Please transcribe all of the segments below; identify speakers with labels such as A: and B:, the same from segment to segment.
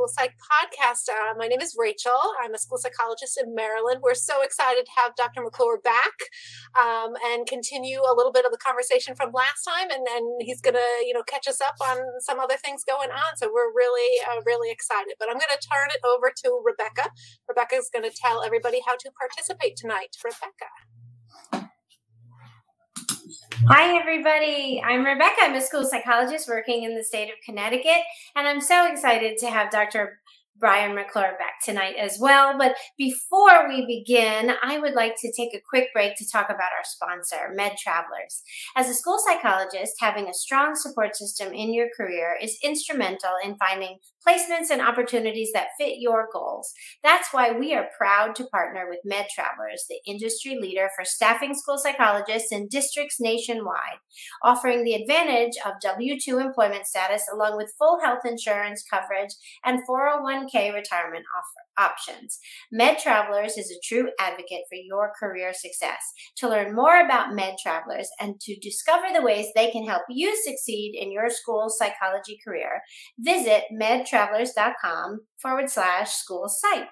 A: School Psych podcast. Uh, my name is Rachel. I'm a school psychologist in Maryland. We're so excited to have Dr. McClure back um, and continue a little bit of the conversation from last time. And then he's going to, you know, catch us up on some other things going on. So we're really, uh, really excited. But I'm going to turn it over to Rebecca. Rebecca is going to tell everybody how to participate tonight. Rebecca.
B: Hi, everybody. I'm Rebecca. I'm a school psychologist working in the state of Connecticut, and I'm so excited to have Dr. Byron McClure back tonight as well. But before we begin, I would like to take a quick break to talk about our sponsor, Med Travelers. As a school psychologist, having a strong support system in your career is instrumental in finding placements and opportunities that fit your goals. That's why we are proud to partner with Med Travelers, the industry leader for staffing school psychologists in districts nationwide, offering the advantage of W 2 employment status along with full health insurance coverage and 401k retirement offer, options. Med Travelers is a true advocate for your career success. To learn more about Med Travelers and to discover the ways they can help you succeed in your school psychology career, visit Med travelers.com forward slash school psych.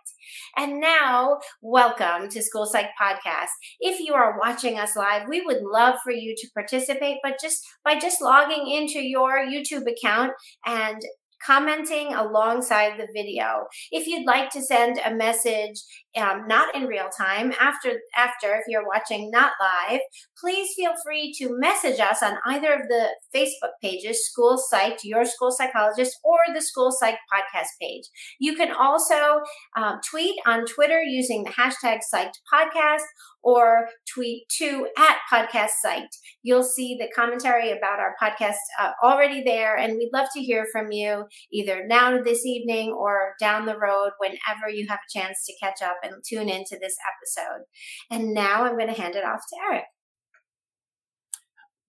B: And now, welcome to School Psych Podcast. If you are watching us live, we would love for you to participate, but just by just logging into your YouTube account and commenting alongside the video. If you'd like to send a message, um, not in real time, after after if you're watching not live, please feel free to message us on either of the Facebook pages, School Psych, Your School Psychologist, or the School Psych podcast page. You can also um, tweet on Twitter using the hashtag Psyched Podcast or tweet to at podcast site. You'll see the commentary about our podcast uh, already there, and we'd love to hear from you either now this evening or down the road whenever you have a chance to catch up and tune into this episode. And now I'm going to hand it off to Eric.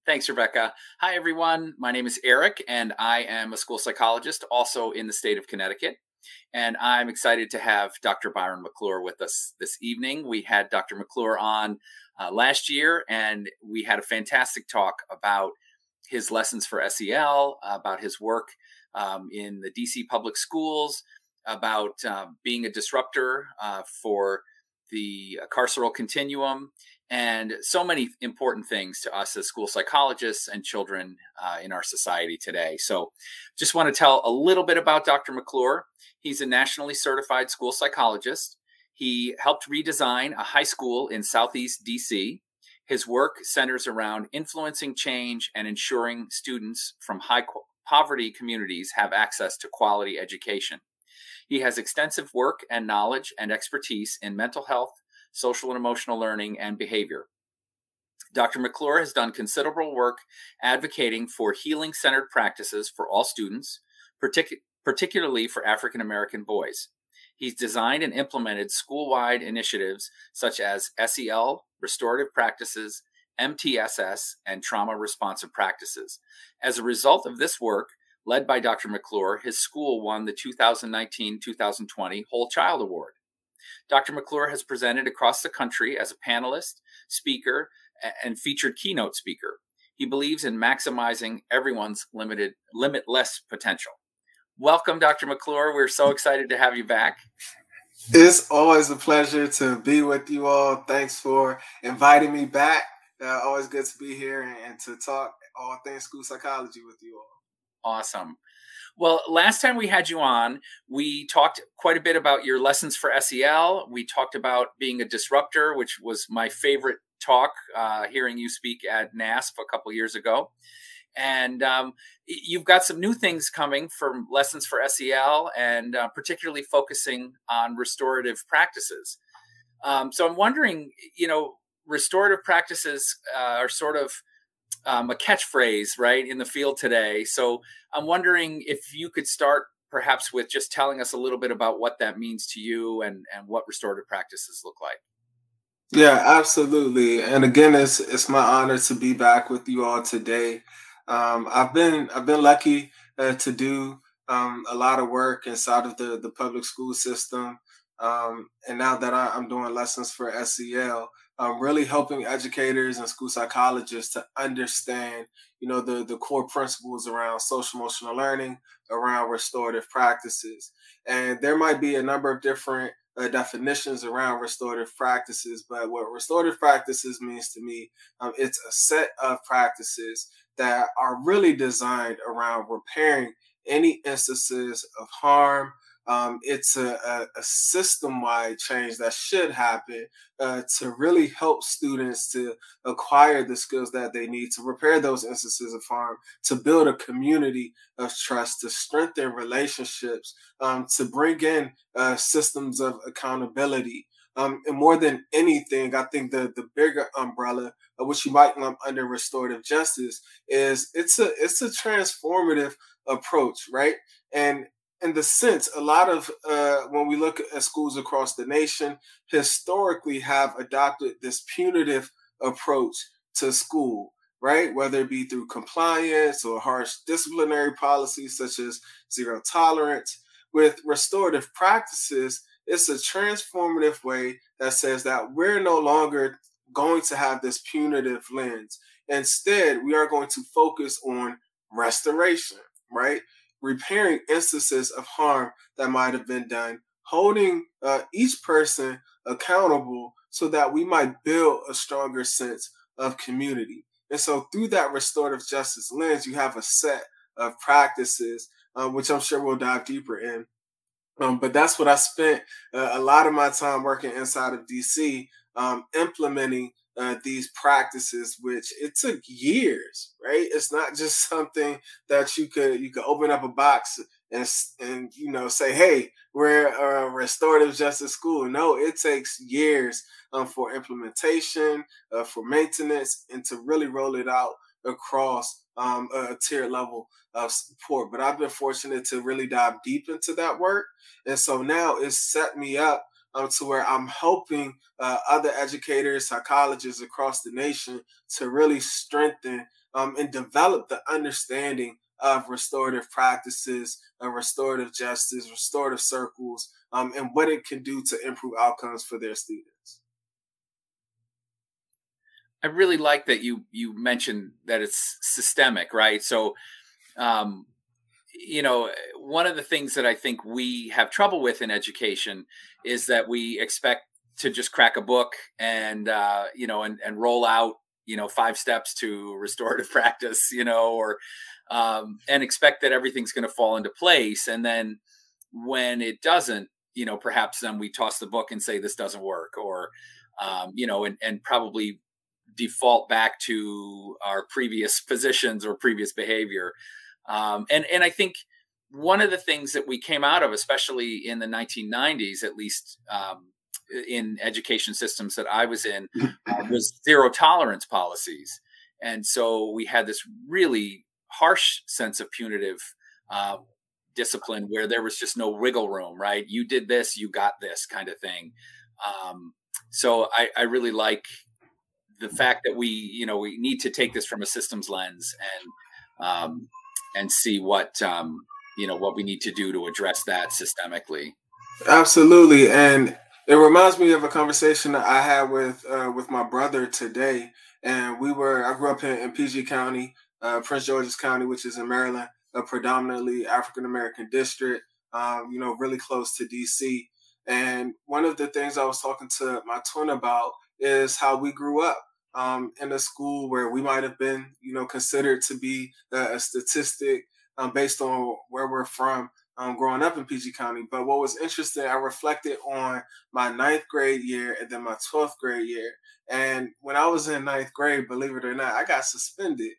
C: Thanks, Rebecca. Hi, everyone. My name is Eric, and I am a school psychologist also in the state of Connecticut. And I'm excited to have Dr. Byron McClure with us this evening. We had Dr. McClure on uh, last year, and we had a fantastic talk about his lessons for SEL, about his work um, in the DC public schools, about uh, being a disruptor uh, for the carceral continuum, and so many important things to us as school psychologists and children uh, in our society today. So, just want to tell a little bit about Dr. McClure. He's a nationally certified school psychologist. He helped redesign a high school in Southeast DC. His work centers around influencing change and ensuring students from high poverty communities have access to quality education. He has extensive work and knowledge and expertise in mental health, social and emotional learning, and behavior. Dr. McClure has done considerable work advocating for healing centered practices for all students, partic- particularly for African American boys. He's designed and implemented school wide initiatives such as SEL, restorative practices, MTSS, and trauma responsive practices. As a result of this work, led by Dr. McClure, his school won the 2019 2020 Whole Child Award. Dr. McClure has presented across the country as a panelist, speaker, and featured keynote speaker. He believes in maximizing everyone's limited, limitless potential. Welcome, Dr. McClure. We're so excited to have you back.
D: It's always a pleasure to be with you all. Thanks for inviting me back. Uh, always good to be here and, and to talk all things school psychology with you all.
C: Awesome. Well, last time we had you on, we talked quite a bit about your lessons for SEL. We talked about being a disruptor, which was my favorite talk, uh, hearing you speak at NASP a couple years ago. And um, you've got some new things coming from lessons for SEL and uh, particularly focusing on restorative practices. Um, so I'm wondering, you know, restorative practices uh, are sort of um, a catchphrase, right, in the field today. So I'm wondering if you could start perhaps with just telling us a little bit about what that means to you and, and what restorative practices look like.
D: Yeah, absolutely. And again, it's it's my honor to be back with you all today. Um, I've been I've been lucky uh, to do um, a lot of work inside of the the public school system, um, and now that I, am doing lessons for SEL, um, really helping educators and school psychologists to understand, you know, the, the core principles around social emotional learning, around restorative practices. And there might be a number of different uh, definitions around restorative practices, but what restorative practices means to me, um, it's a set of practices that are really designed around repairing any instances of harm, um, it's a, a, a system wide change that should happen uh, to really help students to acquire the skills that they need to repair those instances of harm, to build a community of trust, to strengthen relationships, um, to bring in uh, systems of accountability. Um, and more than anything, I think the the bigger umbrella, of which you might lump under restorative justice, is it's a it's a transformative approach, right? And in the sense, a lot of uh, when we look at schools across the nation, historically have adopted this punitive approach to school, right? Whether it be through compliance or harsh disciplinary policies such as zero tolerance. With restorative practices, it's a transformative way that says that we're no longer going to have this punitive lens. Instead, we are going to focus on restoration, right? Repairing instances of harm that might have been done, holding uh, each person accountable so that we might build a stronger sense of community. And so, through that restorative justice lens, you have a set of practices, uh, which I'm sure we'll dive deeper in. Um, but that's what I spent uh, a lot of my time working inside of DC, um, implementing uh, these practices, which it took years, right? It's not just something that you could you could open up a box and and you know say, hey, we're a restorative justice school. No, it takes years um, for implementation, uh, for maintenance, and to really roll it out across um, a tier level of support. But I've been fortunate to really dive deep into that work, and so now it's set me up um, to where I'm helping uh, other educators, psychologists across the nation to really strengthen um, and develop the understanding of restorative practices, uh, restorative justice, restorative circles, um, and what it can do to improve outcomes for their students.
C: I really like that you you mentioned that it's systemic, right? So, um, you know, one of the things that I think we have trouble with in education is that we expect to just crack a book and uh, you know and, and roll out you know five steps to restorative practice you know or um, and expect that everything's going to fall into place. And then when it doesn't you know perhaps then we toss the book and say this doesn't work or um, you know and, and probably default back to our previous positions or previous behavior um, and and I think one of the things that we came out of, especially in the 1990s, at least um, in education systems that I was in, uh, was zero tolerance policies, and so we had this really harsh sense of punitive uh, discipline where there was just no wiggle room. Right? You did this, you got this kind of thing. Um, so I, I really like the fact that we, you know, we need to take this from a systems lens and um, and see what um, you know what we need to do to address that systemically.
D: Absolutely, and it reminds me of a conversation I had with uh, with my brother today, and we were. I grew up in, in PG County, uh, Prince George's County, which is in Maryland, a predominantly African American district. Um, you know, really close to DC. And one of the things I was talking to my twin about is how we grew up um, in a school where we might have been, you know, considered to be a, statistic um, based on where we're from um, growing up in PG County. But what was interesting, I reflected on my ninth grade year and then my 12th grade year. And when I was in ninth grade, believe it or not, I got suspended.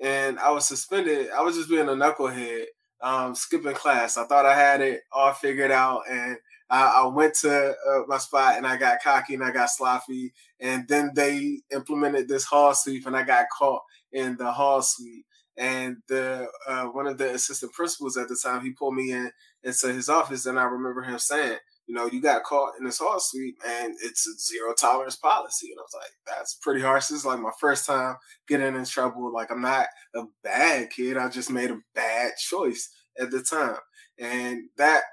D: And I was suspended. I was just being a knucklehead, um, skipping class. I thought I had it all figured out. And I, I went to uh, my spot and I got cocky and I got sloppy. And then they implemented this hall sweep and I got caught in the hall sweep. And the uh, one of the assistant principals at the time, he pulled me in into his office, and I remember him saying, "You know, you got caught in this hall sweep, and it's a zero tolerance policy." And I was like, "That's pretty harsh." This is like my first time getting in trouble. Like I'm not a bad kid. I just made a bad choice at the time, and that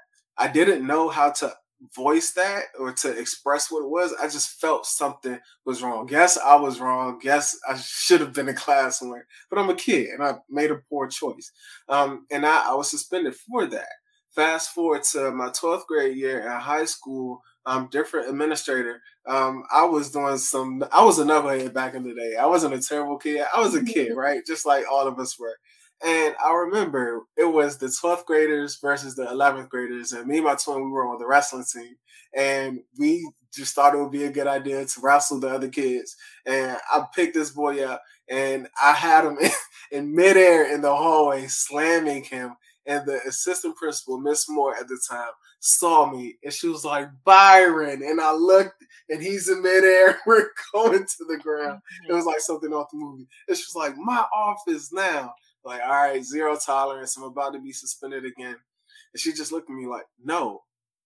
D: I didn't know how to voice that or to express what it was, I just felt something was wrong. Guess I was wrong. Guess I should have been in class somewhere. But I'm a kid and I made a poor choice. Um, and I, I was suspended for that. Fast forward to my 12th grade year in high school, um, different administrator. Um, I was doing some, I was another back in the day. I wasn't a terrible kid. I was a kid, right? Just like all of us were. And I remember it was the 12th graders versus the 11th graders. And me and my twin, we were on the wrestling team. And we just thought it would be a good idea to wrestle the other kids. And I picked this boy up and I had him in, in midair in the hallway, slamming him. And the assistant principal, Miss Moore at the time, saw me and she was like, Byron. And I looked and he's in midair. We're going to the ground. Mm-hmm. It was like something off the movie. And she was like, My office now. Like, all right, zero tolerance. I'm about to be suspended again. And she just looked at me like, no,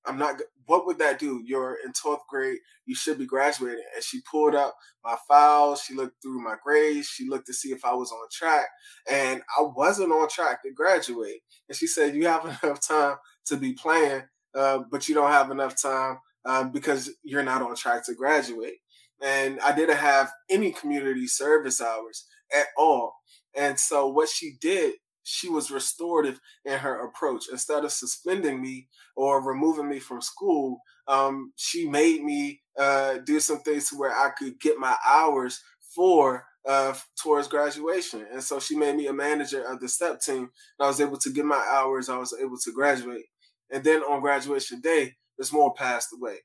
D: I'm not. What would that do? You're in 12th grade. You should be graduating. And she pulled up my files. She looked through my grades. She looked to see if I was on track. And I wasn't on track to graduate. And she said, you have enough time to be playing, uh, but you don't have enough time um, because you're not on track to graduate. And I didn't have any community service hours at all. And so what she did, she was restorative in her approach. Instead of suspending me or removing me from school, um, she made me uh, do some things where I could get my hours for uh, towards graduation. And so she made me a manager of the step team. I was able to get my hours. I was able to graduate. And then on graduation day, Miss Moore passed away.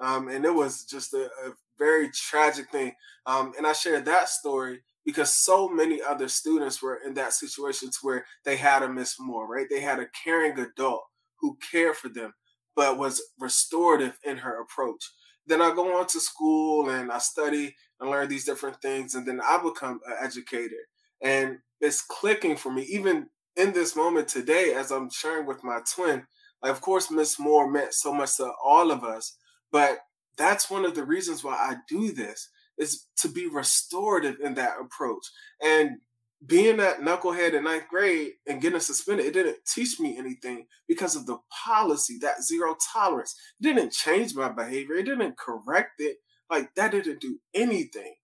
D: Um, and it was just a, a very tragic thing. Um, and I shared that story because so many other students were in that situation to where they had a Miss Moore, right? They had a caring adult who cared for them, but was restorative in her approach. Then I go on to school and I study and learn these different things, and then I become an educator. And it's clicking for me, even in this moment today, as I'm sharing with my twin. Like, of course, Miss Moore meant so much to all of us, but that's one of the reasons why I do this is to be restorative in that approach. And being that knucklehead in ninth grade and getting suspended, it didn't teach me anything because of the policy, that zero tolerance. It didn't change my behavior. It didn't correct it. Like that didn't do anything.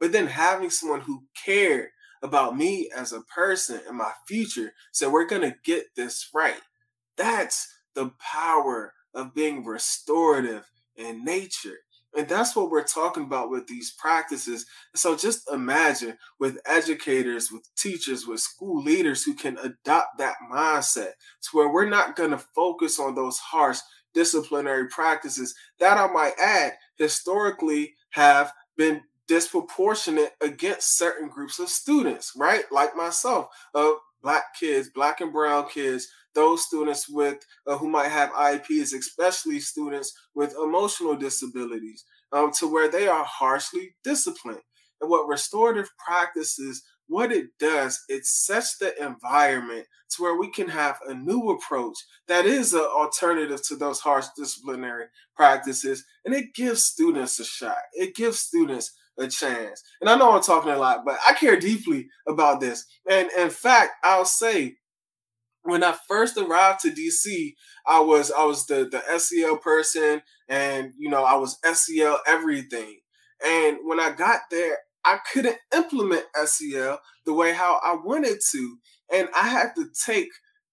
D: But then having someone who cared about me as a person and my future said, we're going to get this right. That's the power of being restorative in nature. And that's what we're talking about with these practices. So just imagine with educators, with teachers, with school leaders who can adopt that mindset to where we're not going to focus on those harsh disciplinary practices that I might add historically have been disproportionate against certain groups of students, right? Like myself, uh, black kids, black and brown kids, those students with uh, who might have IEPs, especially students with emotional disabilities, um, to where they are harshly disciplined. And what restorative practices, what it does, it sets the environment to where we can have a new approach that is an alternative to those harsh disciplinary practices, and it gives students a shot. It gives students a chance. And I know I'm talking a lot, but I care deeply about this. And in fact, I'll say when I first arrived to DC, I was I was the the SEL person, and you know I was SEL everything. And when I got there, I couldn't implement SEL the way how I wanted to, and I had to take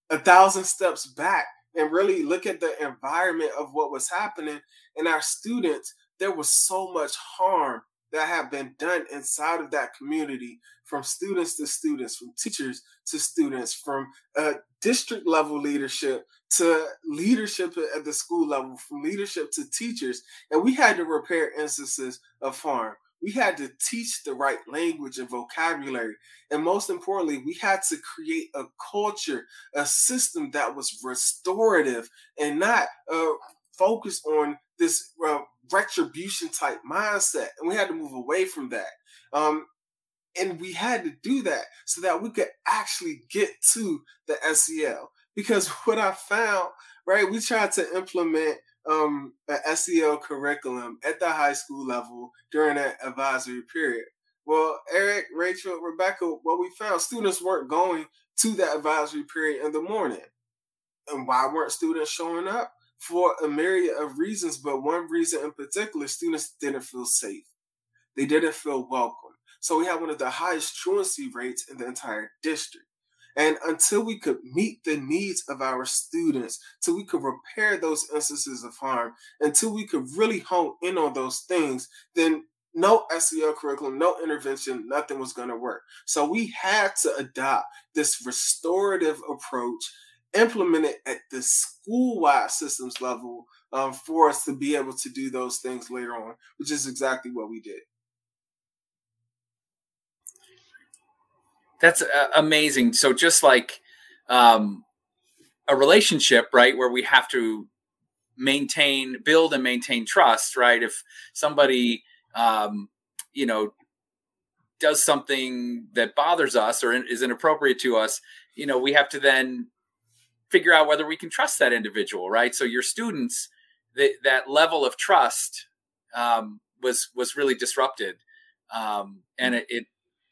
D: a thousand steps back and really look at the environment of what was happening. And our students, there was so much harm that have been done inside of that community from students to students, from teachers to students, from uh, district level leadership to leadership at the school level, from leadership to teachers. And we had to repair instances of harm. We had to teach the right language and vocabulary. And most importantly, we had to create a culture, a system that was restorative and not uh, focused on this uh, retribution type mindset. And we had to move away from that. Um, and we had to do that so that we could actually get to the SEL. Because what I found, right, we tried to implement um, an SEL curriculum at the high school level during that advisory period. Well, Eric, Rachel, Rebecca, what we found, students weren't going to that advisory period in the morning. And why weren't students showing up? For a myriad of reasons, but one reason in particular, students didn't feel safe. They didn't feel welcome. So we had one of the highest truancy rates in the entire district. And until we could meet the needs of our students, till we could repair those instances of harm, until we could really hone in on those things, then no SEL curriculum, no intervention, nothing was going to work. So we had to adopt this restorative approach, implement it at the school-wide systems level um, for us to be able to do those things later on, which is exactly what we did.
C: That's uh, amazing. So just like um, a relationship, right, where we have to maintain, build, and maintain trust, right? If somebody, um, you know, does something that bothers us or is inappropriate to us, you know, we have to then figure out whether we can trust that individual, right? So your students, that level of trust um, was was really disrupted, um, and it, it,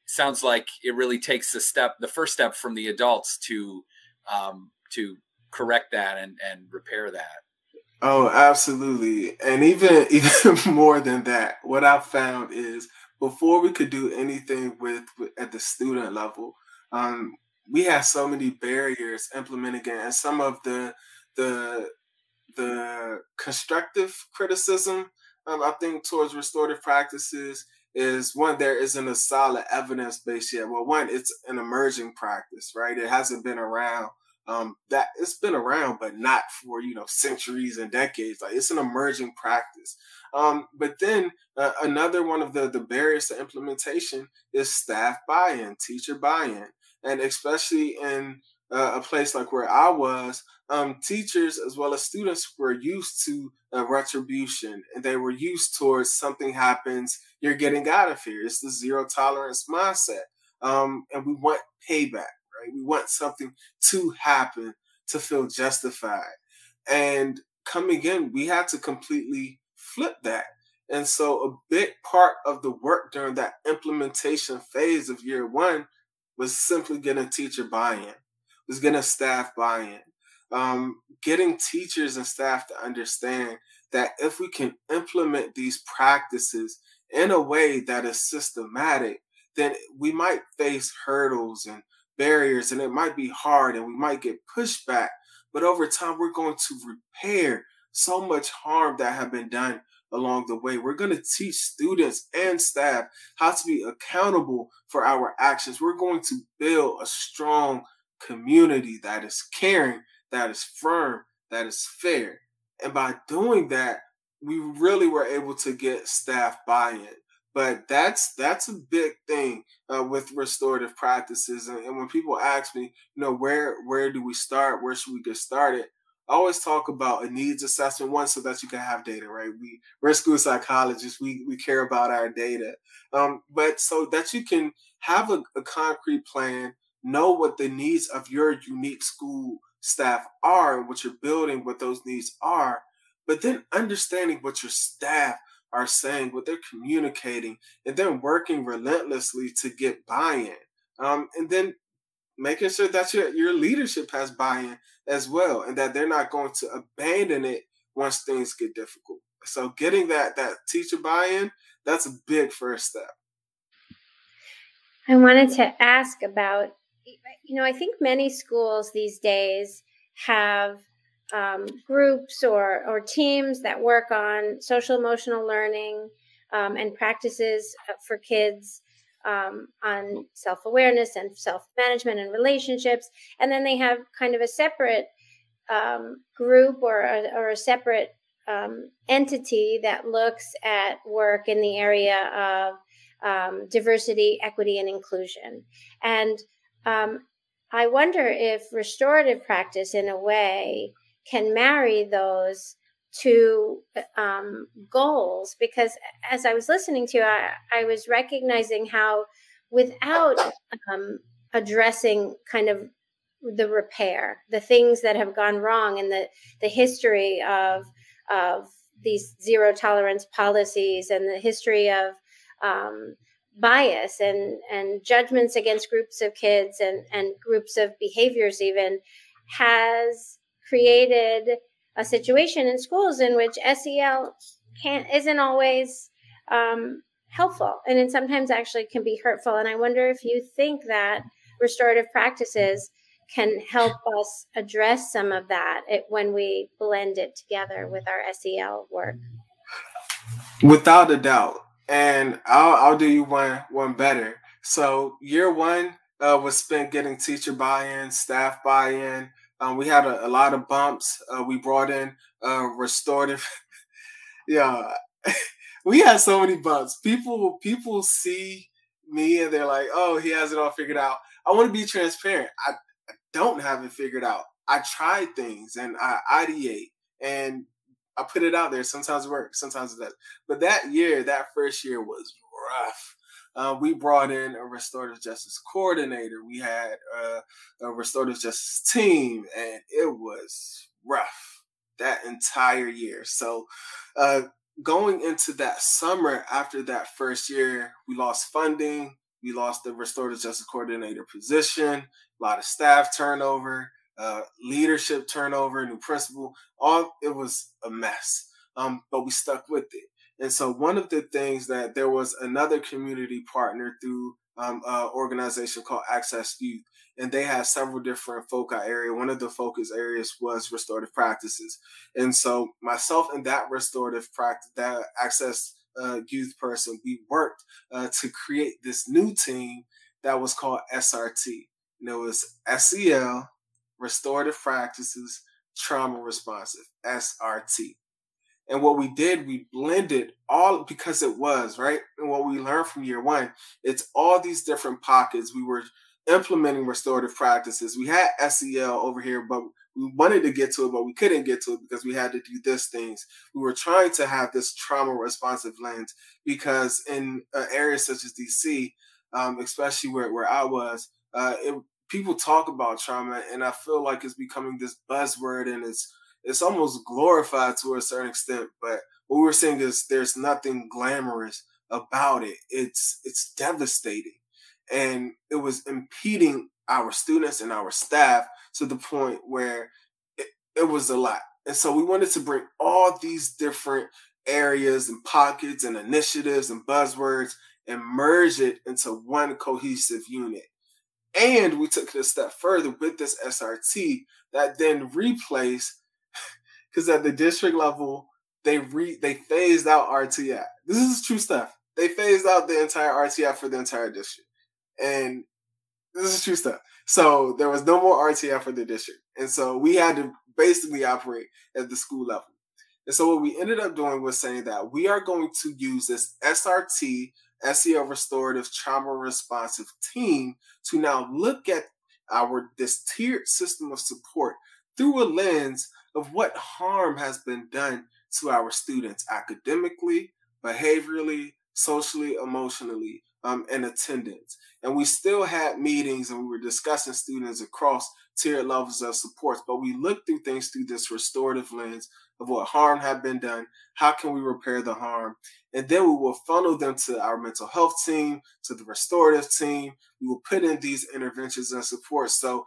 C: sounds like it really takes the step, the first step from the adults to um, to correct that and and repair that.
D: Oh, absolutely, and even even more than that, what I found is before we could do anything with, with at the student level, um, we have so many barriers implementing it, and some of the the the constructive criticism um, I think towards restorative practices is one there isn't a solid evidence base yet. Well, one it's an emerging practice, right? It hasn't been around. Um, that it's been around, but not for you know centuries and decades. Like it's an emerging practice. Um, but then uh, another one of the the barriers to implementation is staff buy-in, teacher buy-in, and especially in uh, a place like where I was, um, teachers as well as students were used to uh, retribution and they were used towards something happens, you're getting out of here. It's the zero tolerance mindset. Um, and we want payback, right? We want something to happen to feel justified. And coming in, we had to completely flip that. And so a big part of the work during that implementation phase of year one was simply getting teacher buy-in, was getting staff buy-in, um, getting teachers and staff to understand that if we can implement these practices in a way that is systematic, then we might face hurdles and barriers and it might be hard and we might get pushback. But over time, we're going to repair so much harm that have been done along the way. We're going to teach students and staff how to be accountable for our actions. We're going to build a strong community that is caring that is firm, that is fair. And by doing that, we really were able to get staff buy-in. But that's that's a big thing uh, with restorative practices. And, and when people ask me, you know, where where do we start? Where should we get started? I always talk about a needs assessment one so that you can have data, right? We we're school psychologists. We we care about our data, um, but so that you can have a, a concrete plan, know what the needs of your unique school staff are and what you're building, what those needs are, but then understanding what your staff are saying, what they're communicating, and then working relentlessly to get buy-in. Um, and then making sure that your, your leadership has buy-in as well, and that they're not going to abandon it once things get difficult. So getting that that teacher buy-in, that's a big first step.
B: I wanted to ask about you know, I think many schools these days have um, groups or, or teams that work on social emotional learning um, and practices uh, for kids um, on self awareness and self management and relationships. And then they have kind of a separate um, group or a, or a separate um, entity that looks at work in the area of um, diversity, equity, and inclusion. And um, I wonder if restorative practice, in a way, can marry those two um, goals. Because as I was listening to you, I, I was recognizing how, without um, addressing kind of the repair, the things that have gone wrong, and the the history of of these zero tolerance policies, and the history of um, bias and and judgments against groups of kids and and groups of behaviors even has created a situation in schools in which SEL can't isn't always um, helpful, and it sometimes actually can be hurtful. And I wonder if you think that restorative practices can help us address some of that when we blend it together with our SEL work.
D: Without a doubt, and I'll I'll do you one one better. So year one uh, was spent getting teacher buy-in, staff buy-in. Um, we had a, a, lot of bumps. Uh, we brought in uh, restorative. yeah, we had so many bumps. People people see me and they're like, "Oh, he has it all figured out." I want to be transparent. I, I don't have it figured out. I tried things and I ideate and I put it out there. Sometimes it works, sometimes it doesn't. But that year, that first year was rough. Uh, we brought in a restorative justice coordinator. We had uh, a restorative justice team, and it was rough that entire year. So, uh, going into that summer after that first year, we lost funding. We lost the restorative justice coordinator position, a lot of staff turnover, uh, leadership turnover, new principal. All it was a mess. Um, but we stuck with it. And so one of the things that there was another community partner through um, an organization called Access Youth, and they had several different foci area. One of the focus areas was restorative practices, and so myself and that restorative practice, that Access uh, Youth person, we worked uh, to create this new team that was called SRT, and it was SEL, Restorative Practices, Trauma Responsive, SRT. And what we did, we blended all because it was, right? And what we learned from year one, it's all these different pockets. We were implementing restorative practices. We had SEL over here, but we wanted to get to it, but we couldn't get to it because we had to do this things. We were trying to have this trauma responsive lens because in uh, areas such as DC, um, especially where, where I was, uh, it, people talk about trauma, and I feel like it's becoming this buzzword and it's it's almost glorified to a certain extent. But what we are saying is there's nothing glamorous about it. It's it's devastating, and it was impeding our students and our staff to the point where it, it was a lot. And so we wanted to bring all these different areas and pockets and initiatives and buzzwords and merge it into one cohesive unit. And we took it a step further with this SRT that then replaced because at the district level, they re they phased out RTI. This is true stuff. They phased out the entire RTI for the entire district, and this is true stuff. So there was no more RTI for the district, and so we had to basically operate at the school level. And so what we ended up doing was saying that we are going to use this SRT SEL restorative trauma responsive team to now look at our this tiered system of support through a lens of what harm has been done to our students academically, behaviorally, socially, emotionally, um, and attendance. And we still had meetings and we were discussing students across tiered levels of supports, but we looked through things through this restorative lens of what harm had been done, how can we repair the harm, and then we will funnel them to our mental health team, to the restorative team. We will put in these interventions and support. So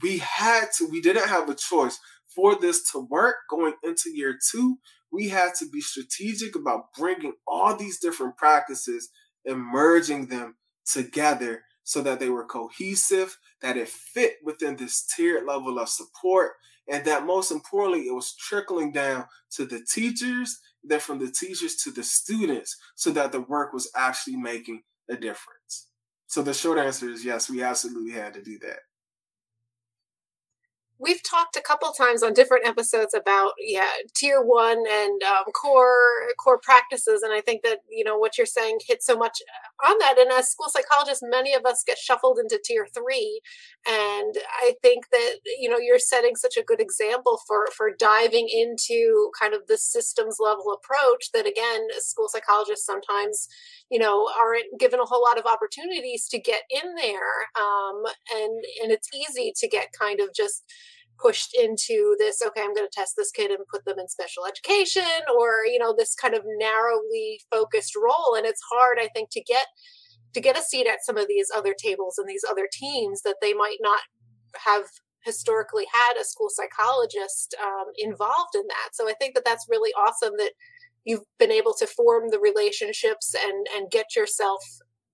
D: we had to, we didn't have a choice for this to work going into year two, we had to be strategic about bringing all these different practices and merging them together so that they were cohesive, that it fit within this tiered level of support, and that most importantly, it was trickling down to the teachers, then from the teachers to the students, so that the work was actually making a difference. So the short answer is yes, we absolutely had to do that
A: we've talked a couple times on different episodes about yeah tier one and um, core core practices and i think that you know what you're saying hits so much on that. And as school psychologists many of us get shuffled into tier three and i think that you know you're setting such a good example for for diving into kind of the systems level approach that again school psychologists sometimes you know aren't given a whole lot of opportunities to get in there um, and and it's easy to get kind of just pushed into this okay i'm going to test this kid and put them in special education or you know this kind of narrowly focused role and it's hard i think to get to get a seat at some of these other tables and these other teams that they might not have historically had a school psychologist um, involved in that. So I think that that's really awesome that you've been able to form the relationships and and get yourself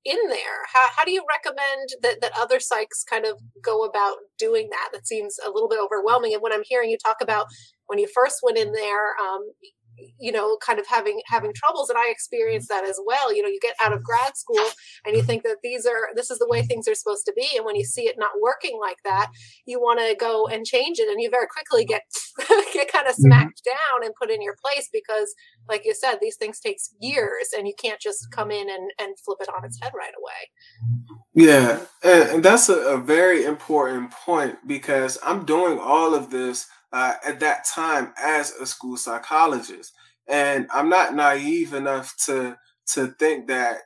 A: in there? How, how do you recommend that, that other psychs kind of go about doing that? That seems a little bit overwhelming. And when i'm hearing you talk about when you first went in there um, you know kind of having having troubles and i experienced that as well you know you get out of grad school and you think that these are this is the way things are supposed to be and when you see it not working like that you want to go and change it and you very quickly get get kind of mm-hmm. smacked mm-hmm. down and put in your place because like you said these things takes years and you can't just come in and and flip it on its head right away
D: yeah and, that's a, a very important point because i'm doing all of this uh, at that time as a school psychologist. And I'm not naive enough to to think that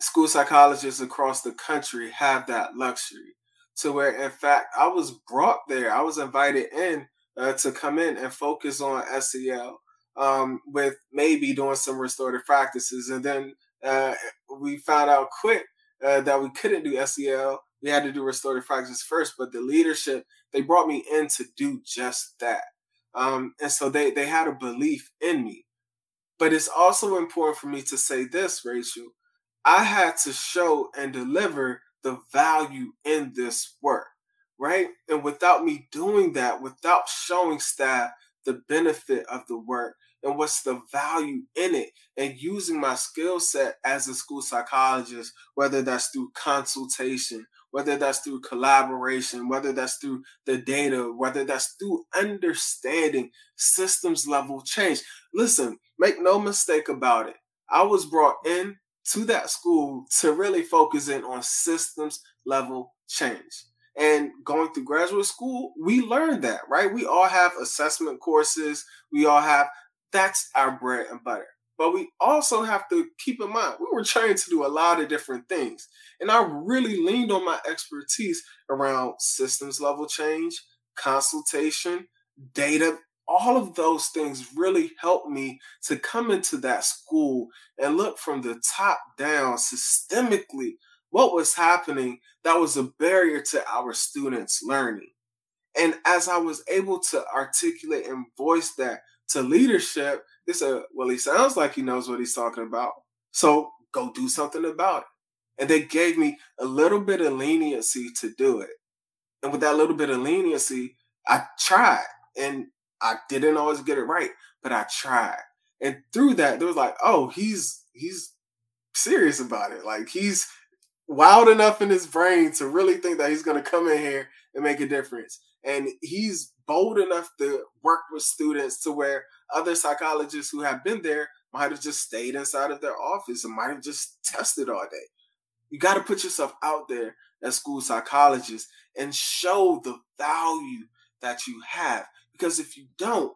D: school psychologists across the country have that luxury. To where, in fact, I was brought there. I was invited in uh, to come in and focus on SEL um, with maybe doing some restorative practices. And then uh, we found out quick uh, that we couldn't do SEL. We had to do restorative practice first, but the leadership they brought me in to do just that. Um, and so they they had a belief in me. But it's also important for me to say this, Rachel. I had to show and deliver the value in this work, right? And without me doing that, without showing staff the benefit of the work and what's the value in it, and using my skill set as a school psychologist, whether that's through consultation, whether that's through collaboration, whether that's through the data, whether that's through understanding systems level change. Listen, make no mistake about it. I was brought in to that school to really focus in on systems level change. And going through graduate school, we learned that, right? We all have assessment courses. We all have, that's our bread and butter. But we also have to keep in mind, we were trained to do a lot of different things. And I really leaned on my expertise around systems level change, consultation, data. All of those things really helped me to come into that school and look from the top down systemically what was happening that was a barrier to our students learning. And as I was able to articulate and voice that to leadership, they said, well, he sounds like he knows what he's talking about. So go do something about it. And they gave me a little bit of leniency to do it. And with that little bit of leniency, I tried. And I didn't always get it right, but I tried. And through that, there was like, oh, he's he's serious about it. Like he's wild enough in his brain to really think that he's gonna come in here and make a difference. And he's bold enough to work with students to where other psychologists who have been there might have just stayed inside of their office and might have just tested all day. You got to put yourself out there as school psychologists and show the value that you have. Because if you don't,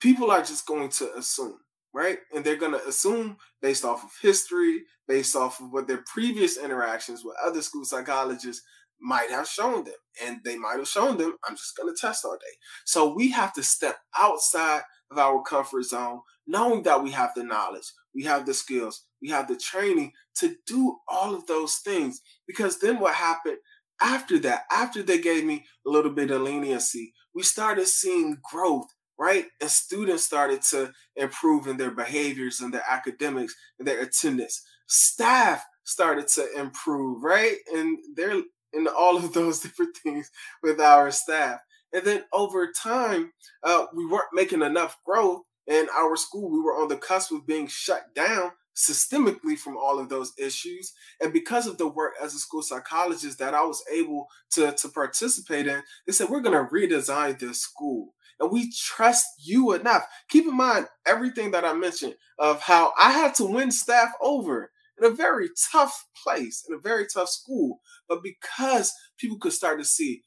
D: people are just going to assume, right? And they're going to assume based off of history, based off of what their previous interactions with other school psychologists might have shown them. And they might have shown them, I'm just going to test all day. So we have to step outside of our comfort zone, knowing that we have the knowledge, we have the skills, we have the training to do all of those things. Because then what happened after that, after they gave me a little bit of leniency, we started seeing growth, right? And students started to improve in their behaviors and their academics and their attendance. Staff started to improve, right? And they're in all of those different things with our staff. And then over time, uh, we weren't making enough growth. In our school, we were on the cusp of being shut down systemically from all of those issues. And because of the work as a school psychologist that I was able to, to participate in, they said, we're going to redesign this school. And we trust you enough. Keep in mind everything that I mentioned of how I had to win staff over in a very tough place, in a very tough school. But because people could start to see,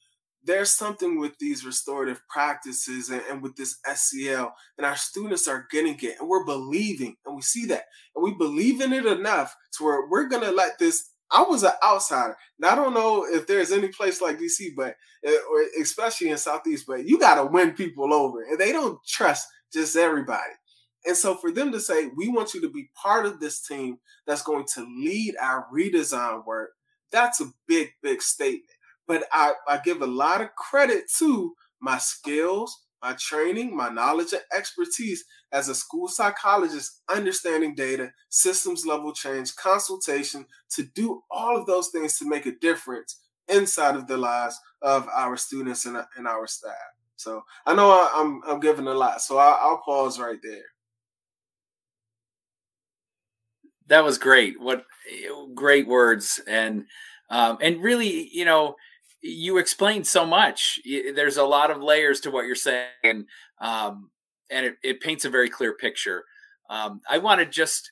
D: there's something with these restorative practices and, and, with this SEL, and our students are getting it, and we're believing, and we see that, and we believe in it enough to where we're gonna let this. I was an outsider, and I don't know if there's any place like DC, but eh, or especially in Southeast, but you gotta win people over, and they don't trust just everybody. And so for them to say, we want you to be part of this team that's going to lead our redesign work, that's a big, big statement but I, I give a lot of credit to my skills, my training, my knowledge and expertise as a school psychologist, understanding data, systems level change, consultation, to do all of those things to make a difference inside of the lives of our students and, and our staff. So I know I, am I'm, I'm giving a lot, so I, I'll pause right there.
C: That was great. What great words and um, and really, you know, you explained so much. There's a lot of layers to what you're saying, um, and it, it, paints a very clear picture. Um, I want to just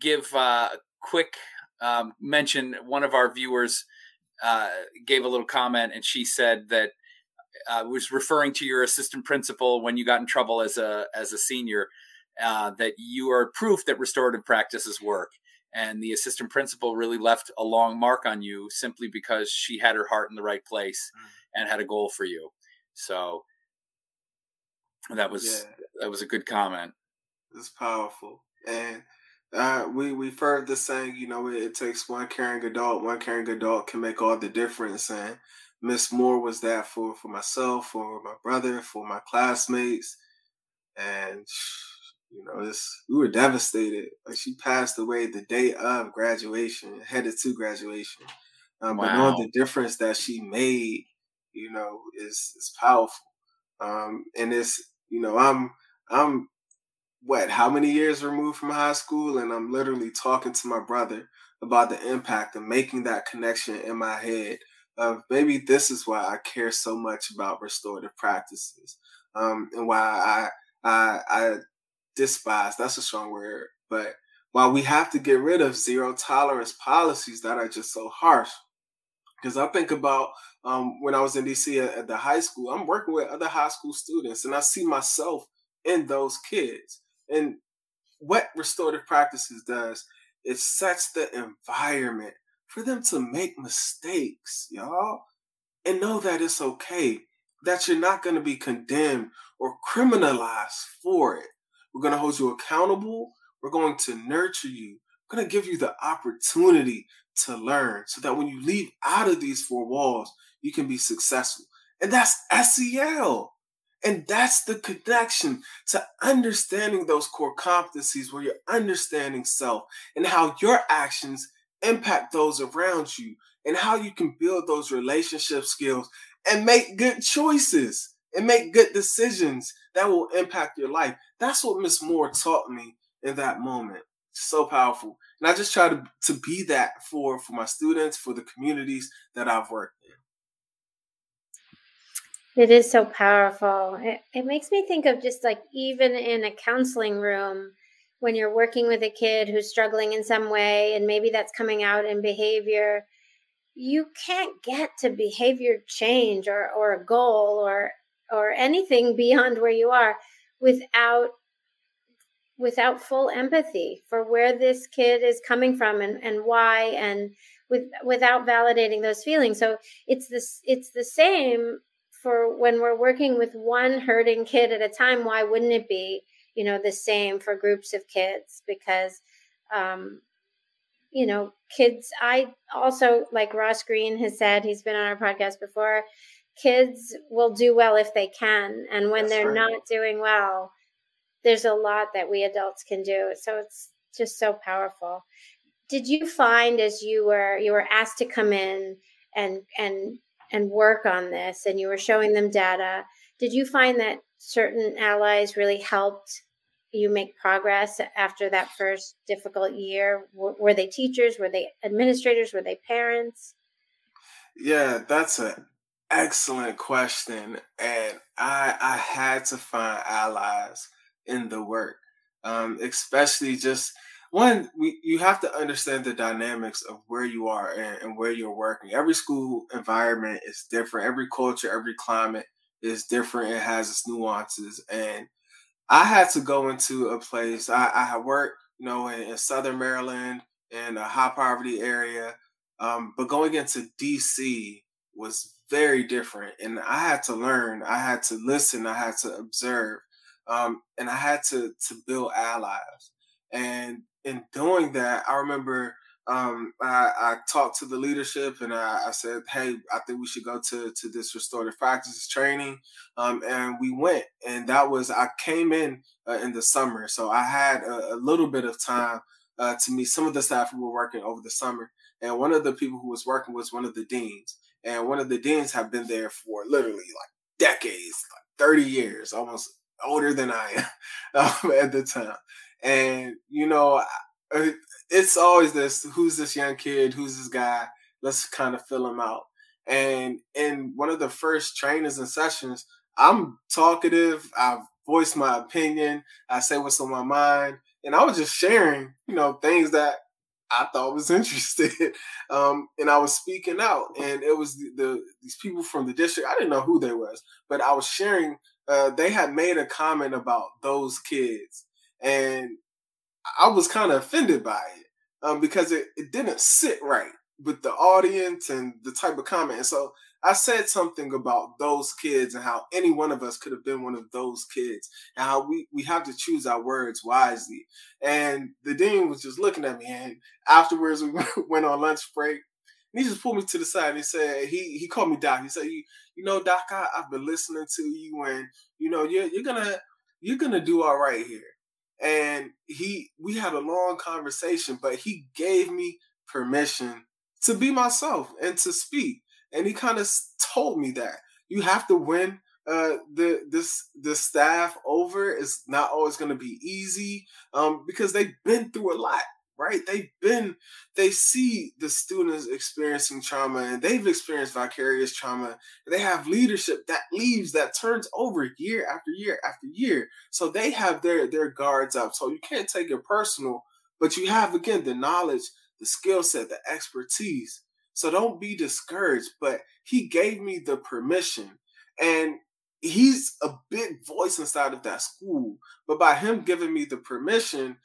C: give uh, a quick um, mention. One of our viewers uh, gave a little comment, and she said that uh, was referring to your assistant principal when you got in trouble as a as a senior. Uh, that you are proof that restorative practices work and the assistant principal really left a long mark on you simply because she had her heart in the right place mm. and had a goal for you. So that was yeah. that was a good comment.
D: It's powerful. And uh, we we've heard the saying you know it, it, takes one caring adult one caring adult can make all the difference. And miss moore was that for for myself for my brother for my classmates. And you know, this we were devastated. Like she passed away the day of graduation, headed to graduation. Um, wow. But knowing the difference that she made, you know, is is powerful. Um, and it's you know, I'm I'm what how many years removed from high school, and I'm literally talking to my brother about the impact of making that connection in my head of maybe this is why I care so much about restorative practices, um, and why I I I despise, that's a strong word, but while we have to get rid of zero tolerance policies that are just so harsh, because I think about um, when I was in DC at, at, the high school, I'm working with other high school students and I see myself in those kids. And what restorative practices does, it sets the environment for them to make mistakes, y'all, and know that it's okay, that you're not going to be condemned or criminalized for it. We're going to hold you accountable. We're going to nurture you. We're going to give you the opportunity to learn so that when you leave out of these four walls, you can be successful. And that's SEL. And that's the connection to understanding those core competencies where you're understanding self and how your actions impact those around you and how you can build those relationship skills and make good choices and make good decisions that will impact your life. That's what Miss Moore taught me in that moment. So powerful. And I just try to, to be that for, for my students, for the communities that I've worked
B: in. It is so powerful. It, it makes me think of just like even in a counseling room, when you're working with a kid who's struggling in some way, and maybe that's coming out in behavior, you can't get to behavior change or, or a goal or or anything beyond where you are without without full empathy for where this kid is coming from and, and why and with without validating those feelings. So it's this it's the same for when we're working with one hurting kid at a time why wouldn't it be you know the same for groups of kids? Because um you know kids i also like Ross Greene has said he's been on our podcast before kids will do well if they can and when That's they're right. not doing well there's a lot that we adults can do so it's just so powerful. Did you find as you were you were asked to come in and and and work on this and you were showing them data did you find that certain allies really helped you make progress after that first difficult year? Were they teachers? Were they administrators? Were they parents?
D: Yeah that's a excellent question, and I I had to find allies in the work, um, especially just one. We you have to understand the dynamics of where you are and, and where you're working. Every school environment is different. Every culture, every climate is different. It has its nuances, and I had to go into a place. I, I worked, you know, in, in Southern Maryland in a high poverty area, um, but going into DC was very different. And I had to learn, I had to listen, I had to observe, um, and I had to to build allies. And in doing that, I remember um, I, I, talked to the leadership and I, I, said, "Hey, I think we should go to to this restorative practices training." Um, and we went, and that was I came in uh, in the summer, so I had a, a little bit of time uh, to meet some of the staff who were working over the summer. And one of the people who was working was one of the deans, and one of the deans have been there for literally like decades, like thirty years, almost older than I am um, at the time. And you know, it's always this: who's this young kid? Who's this guy? Let's kind of fill him out. And in one of the first trainings and sessions, I'm talkative. I voice my opinion. I say what's on my mind, and I was just sharing, you know, things that I thought was interested. Um, and I was speaking out, and it was the, the, these people from the district. I didn't know who they was, but I was sharing. Uh, they had made a comment about those kids, and I was kind of offended by it um, because it, it didn't sit right with the audience and the type of comment. And so I said something about those kids and how any one of us could have been one of those kids and how we, we have to choose our words wisely. And the dean was just looking at me. And afterwards, we went on lunch break. And he just pulled me to the side and he said, he, he called me Doc. He said, you, you know, Doc, I, I've been listening to you and, you know, you're, you're going to, you're going to do all right here and he we had a long conversation but he gave me permission to be myself and to speak and he kind of told me that you have to win uh the this the staff over it's not always going to be easy um because they've been through a lot right? They've been, they see the students experiencing trauma and they've experienced vicarious trauma. They have leadership that leaves, that turns over year after year after year. So they have their, their guards up. So you can't take it personal, but you have, again, the knowledge, the skill set, the expertise. So don't be discouraged. But he gave me the permission. And he's a big voice inside of that school. But by him giving me the permission,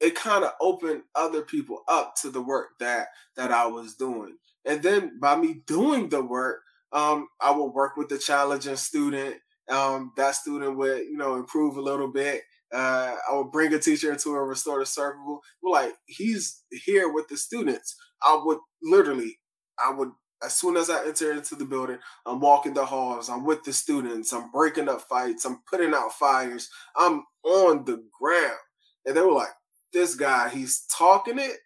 D: it kind of opened other people up to the work that that I was doing. And then by me doing the work, um, I would work with the challenging student. Um, that student would, you know, improve a little bit. Uh, I would bring a teacher into a restorative circle. Like he's here with the students. I would literally, I would as soon as I enter into the building, I'm walking the halls. I'm with the students. I'm breaking up fights. I'm putting out fires. I'm on the ground, and they were like, this guy, he's talking it,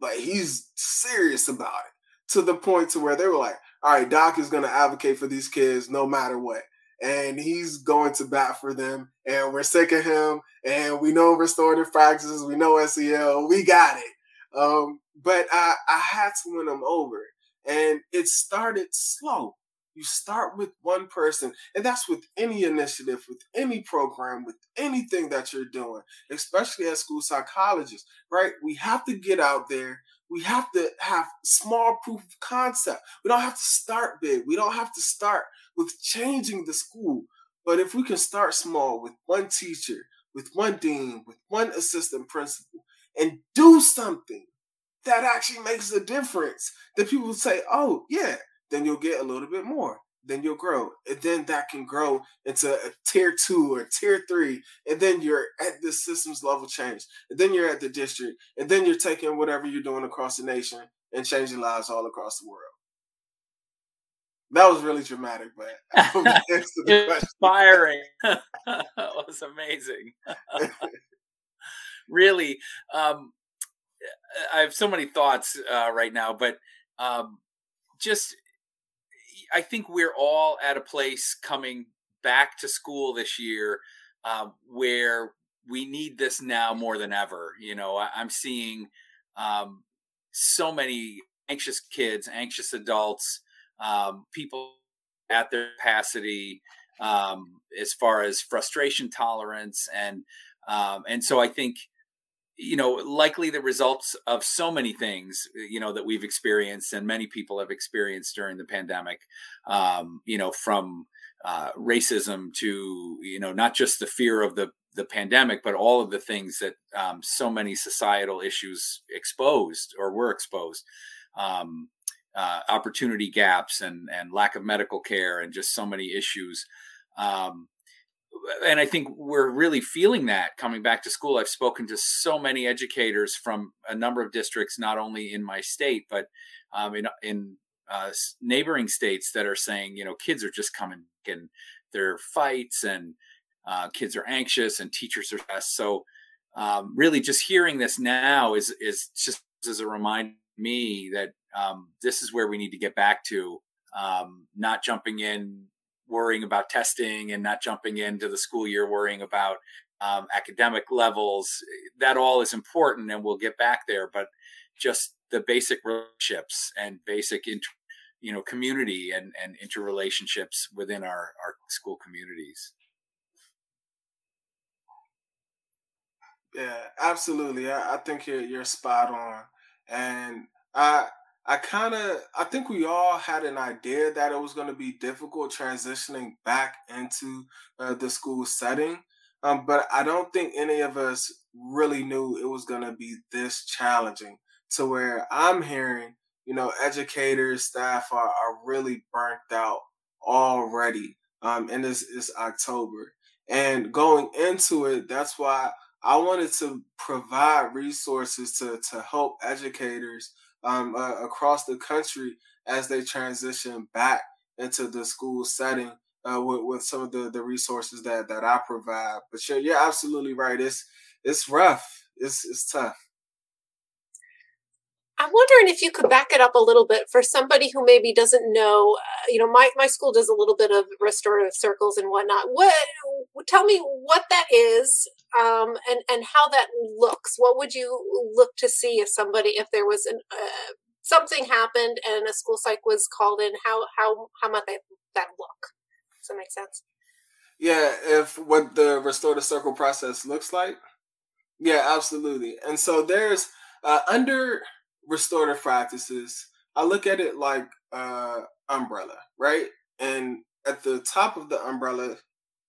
D: but he's serious about it to the point to where they were like, all right, Doc is going to advocate for these kids no matter what. And he's going to bat for them. And we're sick of him. And we know restorative practices. We know SEL. We got it. Um, but I, I had to win them over. And it started slow. You start with one person, and that's with any initiative, with any program, with anything that you're doing, especially as school psychologists, right? We have to get out there. We have to have small proof of concept. We don't have to start big. We don't have to start with changing the school. But if we can start small with one teacher, with one dean, with one assistant principal, and do something that actually makes a difference, That people say, oh, yeah, then you'll get a little bit more. Then you'll grow. And then that can grow into a tier two or tier three. And then you're at the systems level change. And then you're at the district. And then you're taking whatever you're doing across the nation and changing lives all across the world. That was really dramatic, but
C: inspiring. that was amazing. really, um, I have so many thoughts uh, right now, but um, just I think we're all at a place coming back to school this year um, where we need this now more than ever. You know, I, am seeing um, so many anxious kids, anxious adults, um, people at their capacity um, as far as frustration tolerance and um, and so I think you know likely the results of so many things you know that we've experienced and many people have experienced during the pandemic um, you know from uh, racism to you know not just the fear of the the pandemic but all of the things that um, so many societal issues exposed or were exposed um, uh, opportunity gaps and and lack of medical care and just so many issues um, and I think we're really feeling that coming back to school. I've spoken to so many educators from a number of districts, not only in my state, but um, in, in uh, neighboring states that are saying, you know, kids are just coming and there are fights and uh, kids are anxious and teachers are stressed. So, um, really, just hearing this now is is just as a reminder me that um, this is where we need to get back to, um, not jumping in worrying about testing and not jumping into the school year worrying about um, academic levels. That all is important, and we'll get back there. But just the basic relationships and basic inter, you know community and and interrelationships within our our school communities.
D: Yeah, absolutely. I, I think you're you're spot on, and I I kind of I think we all had an idea that it was going to be difficult transitioning back into uh, the school setting, um, but I don't think any of us really knew it was going to be this challenging. To where I'm hearing, you know, educators, staff are, are really burnt out already. Um, and this is October, and going into it, that's why I wanted to provide resources to to help educators um, uh, across the country as they transition back into the school setting uh, with, with some of the, the resources that, that I provide. But you're, you're absolutely right. It's it's rough. It's it's tough.
A: I'm wondering if you could back it up a little bit for somebody who maybe doesn't know. Uh, you know, my, my school does a little bit of restorative circles and whatnot. What tell me what that is, um, and and how that looks. What would you look to see if somebody if there was an uh, something happened and a school psych was called in? How how how might that that look? Does that make sense?
D: Yeah, if what the restorative circle process looks like. Yeah, absolutely. And so there's uh, under restorative practices, I look at it like uh umbrella, right? And at the top of the umbrella,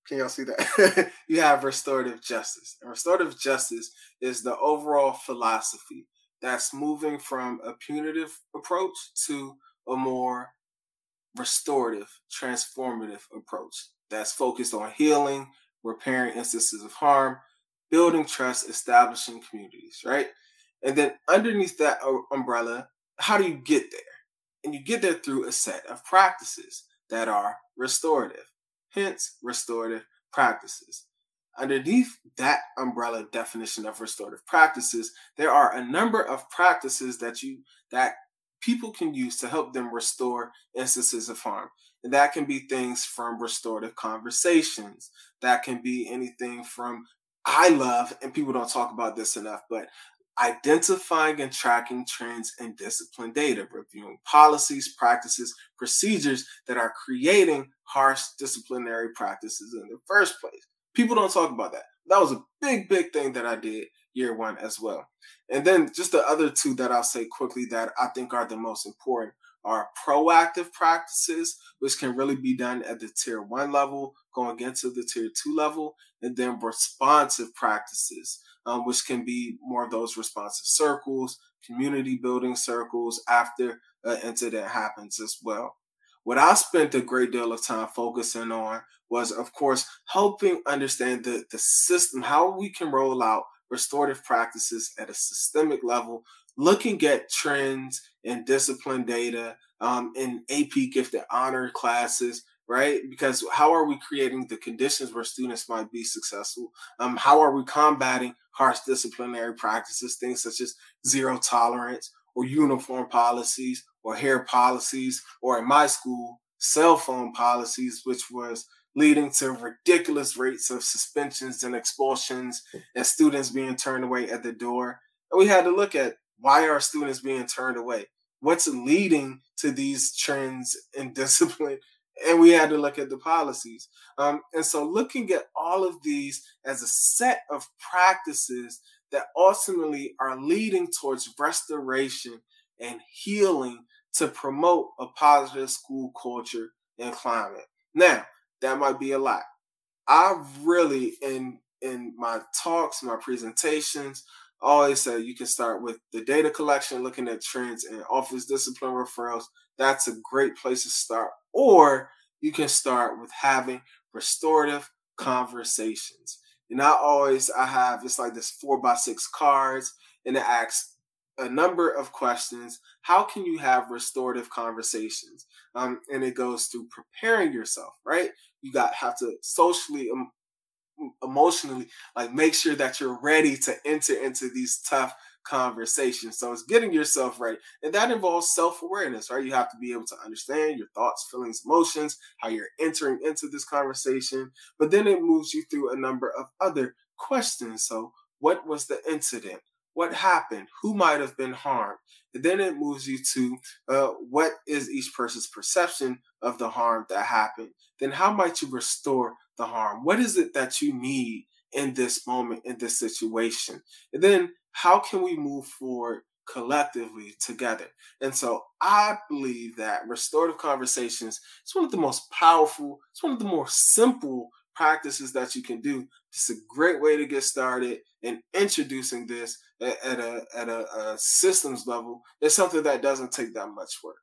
D: can y'all see that? you have restorative justice. And restorative justice is the overall philosophy that's moving from a punitive approach to a more restorative, transformative approach that's focused on healing, repairing instances of harm, building trust, establishing communities, right? And then underneath that umbrella, how do you get there? And you get there through a set of practices that are restorative, hence restorative practices. Underneath that umbrella definition of restorative practices, there are a number of practices that you that people can use to help them restore instances of harm. And that can be things from restorative conversations. That can be anything from I love, and people don't talk about this enough, but identifying and tracking trends and discipline data, reviewing policies, practices, procedures that are creating harsh disciplinary practices in the first place. People don't talk about that. That was a big, big thing that I did year one as well. And then just the other two that I'll say quickly that I think are the most important are proactive practices, which can really be done at the tier one level, going into the tier two level, and then responsive practices, um, which can be more of those responsive circles, community building circles after an incident happens as well. What I spent a great deal of time focusing on was, of course, helping understand the, the system, how we can roll out restorative practices at a systemic level, looking at trends and discipline data um, in AP gifted honor classes, right? Because how are we creating the conditions where students might be successful? Um, how are we combating harsh disciplinary practices, things such as zero tolerance or uniform policies or hair policies, or in my school, cell phone policies, which was leading to ridiculous rates of suspensions and expulsions and students being turned away at the door. And we had to look at why are students being turned away? What's leading to these trends in discipline and we had to look at the policies. Um, and so, looking at all of these as a set of practices that ultimately are leading towards restoration and healing to promote a positive school culture and climate. Now, that might be a lot. I really, in in my talks, my presentations, always say you can start with the data collection, looking at trends and office discipline referrals. That's a great place to start or you can start with having restorative conversations. And I always I have it's like this four by six cards, and it asks a number of questions. How can you have restorative conversations? Um, and it goes through preparing yourself, right? You got have to socially, um, emotionally, like make sure that you're ready to enter into these tough conversations. So it's getting yourself ready, and that involves self awareness, right? You have to be able to understand your thoughts, feelings, emotions, how you're entering into this conversation. But then it moves you through a number of other questions. So, what was the incident? what happened, who might have been harmed. And then it moves you to uh, what is each person's perception of the harm that happened. Then how might you restore the harm? What is it that you need in this moment, in this situation? And then how can we move forward collectively together? And so I believe that restorative conversations is one of the most powerful, it's one of the more simple practices that you can do. It's a great way to get started in introducing this at, at a at a, a systems level. It's something that doesn't take that much work.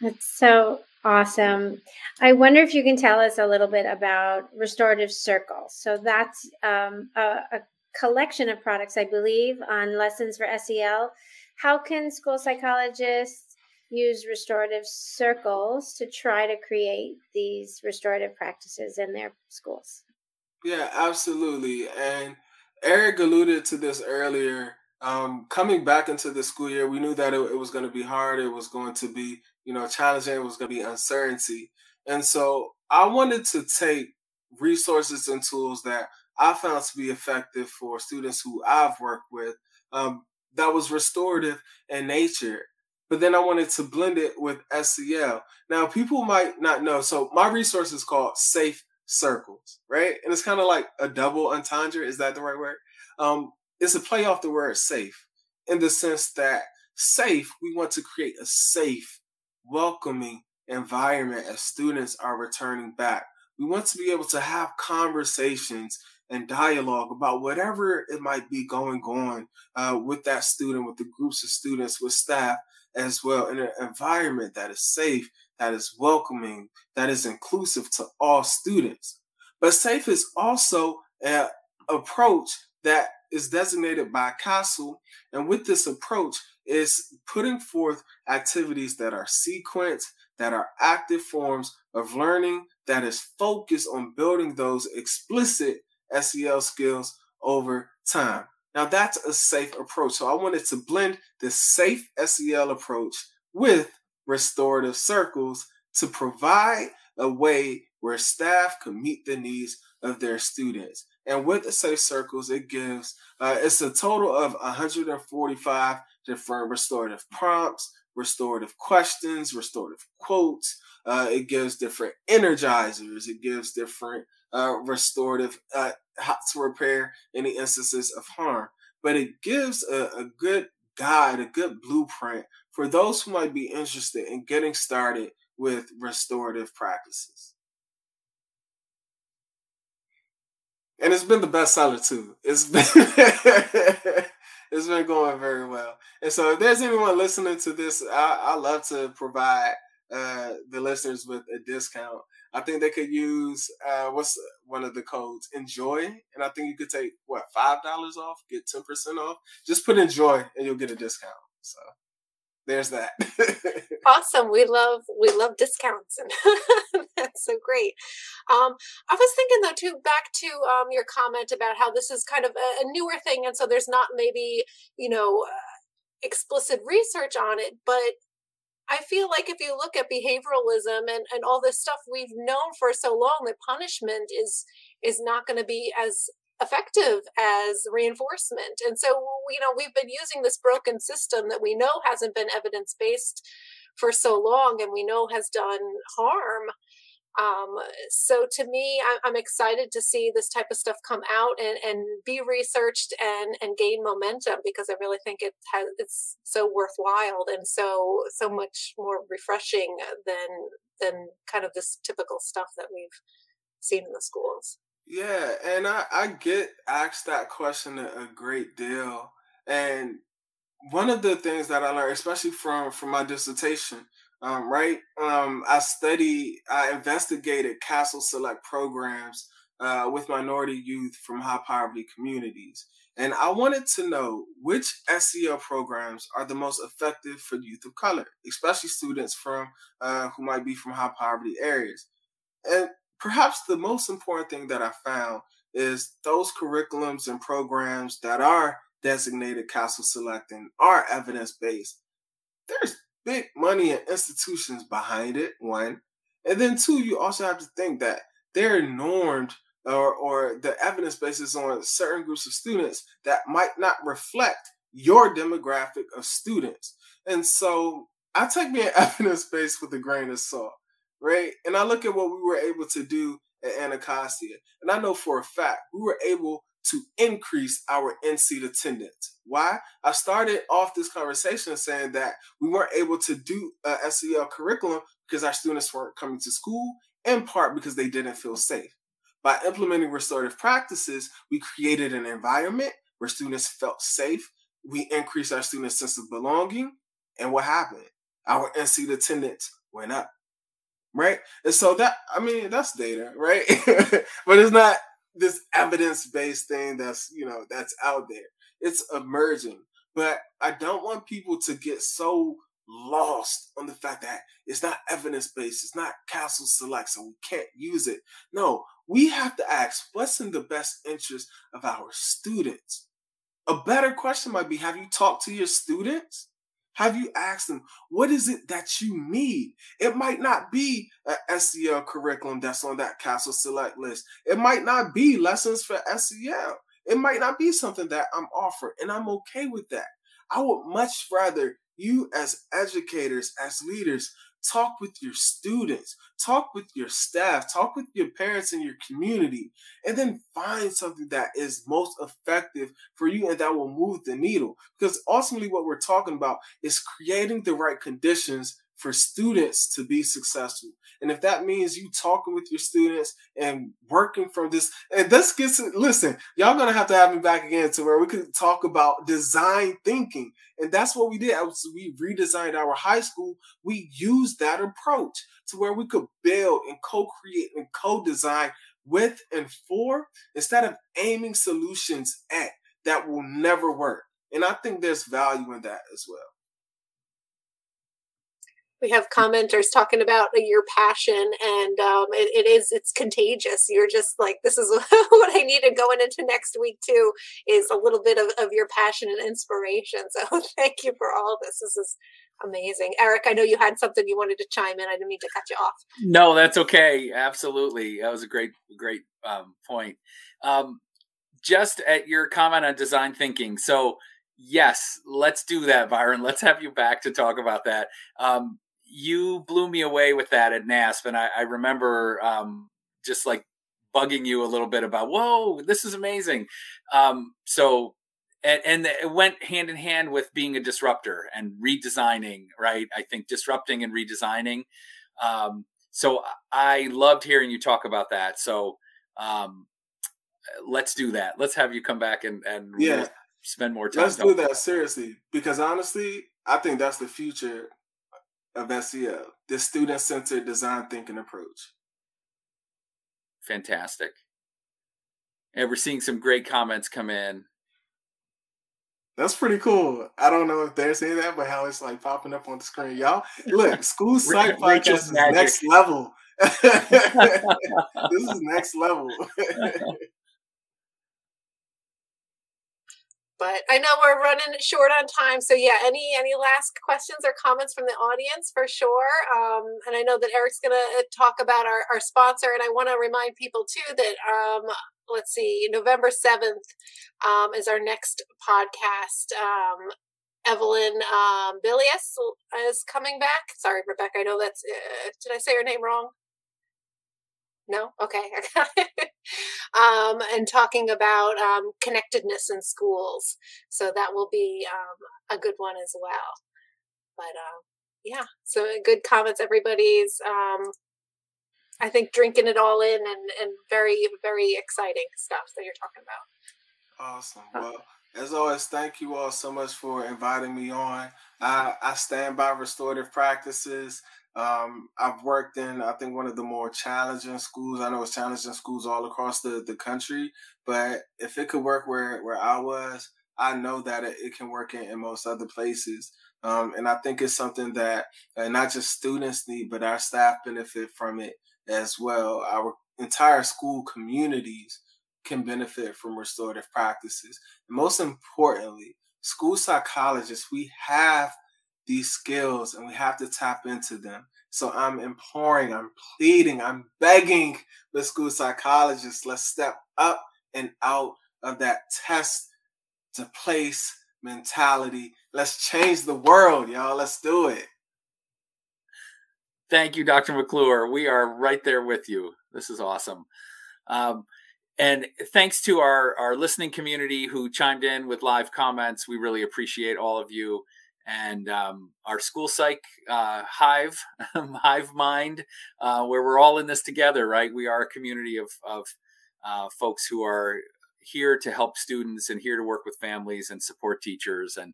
B: That's so awesome. I wonder if you can tell us a little bit about restorative circles. So that's um, a, a collection of products, I believe, on lessons for SEL. How can school psychologists use restorative circles to try to create these restorative practices in their schools.
D: Yeah, absolutely. And Eric alluded to this earlier. Um, coming back into the school year, we knew that it, it was going to be hard. It was going to be, you know, challenging. It was going to be uncertainty. And so I wanted to take resources and tools that I found to be effective for students who I've worked with um, that was restorative in nature but then I wanted to blend it with SEL. Now, people might not know. So, my resource is called Safe Circles, right? And it's kind of like a double entendre. Is that the right word? Um, it's a play off the word safe in the sense that safe, we want to create a safe, welcoming environment as students are returning back. We want to be able to have conversations and dialogue about whatever it might be going on uh, with that student, with the groups of students, with staff, as well in an environment that is safe, that is welcoming, that is inclusive to all students. But SAFE is also an approach that is designated by CASEL. And with this approach, is putting forth activities that are sequenced, that are active forms of learning, that is focused on building those explicit SEL skills over time. Now that's a safe approach. So I wanted to blend the safe SEL approach with restorative circles to provide a way where staff can meet the needs of their students. And with the safe circles, it gives uh, it's a total of 145 different restorative prompts, restorative questions, restorative quotes. Uh, it gives different energizers. It gives different uh, restorative uh, to repair any instances of harm. But it gives a, a good guide, a good blueprint for those who might be interested in getting started with restorative practices. And it's been the best seller too. It's been it's been going very well. And so if there's anyone listening to this, I, I love to provide uh, the listeners with a discount. I think they could use uh, what's one of the codes, enjoy, and I think you could take what five dollars off, get ten percent off. Just put enjoy, and you'll get a discount. So there's that.
A: awesome. We love we love discounts, and that's so great. Um, I was thinking though too, back to um, your comment about how this is kind of a, a newer thing, and so there's not maybe you know. Uh, explicit research on it, but I feel like if you look at behavioralism and, and all this stuff we've known for so long that punishment is is not going to be as effective as reinforcement. And so you know we've been using this broken system that we know hasn't been evidence based for so long and we know has done harm um, so to me, I, am excited to see this type of stuff come out and, and be researched and, and gain momentum because I really think it has, it's so worthwhile and so, so much more refreshing than, than kind of this typical stuff that we've seen in the schools.
D: Yeah. And I, I get asked that question a great deal. And one of the things that I learned, especially from, from my dissertation, um, right? Um, I studied, I investigated CASEL Select programs uh, with minority youth from high poverty communities. And I wanted to know which SEL programs are the most effective for youth of color, especially students from uh, who might be from high poverty areas. And perhaps the most important thing that I found is those curriculums and programs that are designated CASEL Select and are evidence based. There's big money and institutions behind it, one. And then two, you also have to think that they're normed or, or the evidence basis on certain groups of students that might not reflect your demographic of students. And so I take me an evidence base with a grain of salt, right? And I look at what we were able to do at Anacostia. And I know for a fact we were able to increase our in-seat attendance. Why? I started off this conversation saying that we weren't able to do a SEL curriculum because our students weren't coming to school, in part because they didn't feel safe. By implementing restorative practices, we created an environment where students felt safe. We increased our students' sense of belonging. And what happened? Our in-seat attendance went up. Right? And so that, I mean, that's data, right? but it's not this evidence based thing that's you know that's out there. It's emerging, but I don't want people to get so lost on the fact that it's not evidence based. It's not CASEL Select, so we can't use it. No, we have to ask what's in the best interest of our students. A better question might be: Have you talked to your students? Have you asked them, what is it that you need? It might not be a SEL curriculum that's on that CASEL Select list. It might not be lessons for SEL. It might not be something that I'm offering, and I'm okay with that. I would much rather you, as educators, as leaders, talk with your students, talk with your staff, talk with your parents and your community, and then find something that is most effective for you and that will move the needle. Because ultimately, what we're talking about is creating the right conditions for students to be successful. And if that means you talking with your students and working from this, and this gets listen, y'all gonna have to have me back again to where we could talk about design thinking. And that's what we did. We redesigned our high school. We used that approach to where we could build and co-create and co-design with and for instead of aiming solutions at that will never work. And I think there's value in that as well
A: we have commenters talking about your passion and um, it, it is it's contagious. You're just like this is what i needed going into next week too is a little bit of, of your passion and inspiration. So thank you for all this. This is amazing. Eric i know you had something you wanted to chime in. I didn't mean to cut you off.
C: No that's okay. Absolutely. That was a great great um, point. Um, just at your comment on design thinking. So yes let's do that byron. Let's have you back to talk about that. Um, you blew me away with that at NASP, and I, I remember um, just like bugging you a little bit about, whoa, this is amazing. Um, so, and, and it went hand in hand with being a disruptor and redesigning, right? I think disrupting and redesigning. Um, so I loved hearing you talk about that. So um, let's do that. Let's have you come back and, and
D: yeah.
C: spend more time.
D: Let's do that seriously because honestly, I think that's the future of SEL, the student centered design thinking approach.
C: Fantastic. And we're seeing some great comments come in.
D: That's pretty cool. I don't know if they're saying that, but how it's like popping up on the screen. Y'all, look, School Psyched podcast is next level. this is next level.
A: But I know we're running short on time. So yeah, any any last questions or comments from the audience for sure. Um, and I know that Eric's going to uh, talk about our, our sponsor, and I want to remind people too that um, let's see, November seventh um, is our next podcast. Um, Evelyn um, Bilius is coming back. Sorry, Rebecca. I know that's. Uh, did I say her name wrong? No? Okay. um, and talking about um, connectedness in schools. So that will be um, a good one as well. But uh, yeah, so good comments. Everybody's, um, I think, drinking it all in and, and very, very exciting stuff that you're talking about.
D: Awesome. Well, As always, thank you all so much for inviting me on. I, I stand by restorative practices. Um, I've worked in, I think, one of the more challenging schools. I know it's challenging schools all across the, the country, but if it could work where, where I was, I know that it, it can work in, in, most other places. Um, and I think it's something that uh, not just students need, but our staff benefit from it as well. Our entire school communities can benefit from restorative practices. And most importantly, school psychologists, we have these skills and we have to tap into them. So I'm imploring, I'm pleading, I'm begging the school psychologists, let's step up and out of that test to place mentality. Let's change the world, y'all. Let's do it.
C: Thank you, Dr. McClure. We are right there with you. This is awesome. Um, and thanks to our, our listening community who chimed in with live comments. We really appreciate all of you. And um, our school psych uh, hive, hive mind, uh, where we're all in this together, right? We are a community of, of uh, folks who are here to help students and here to work with families and support teachers. And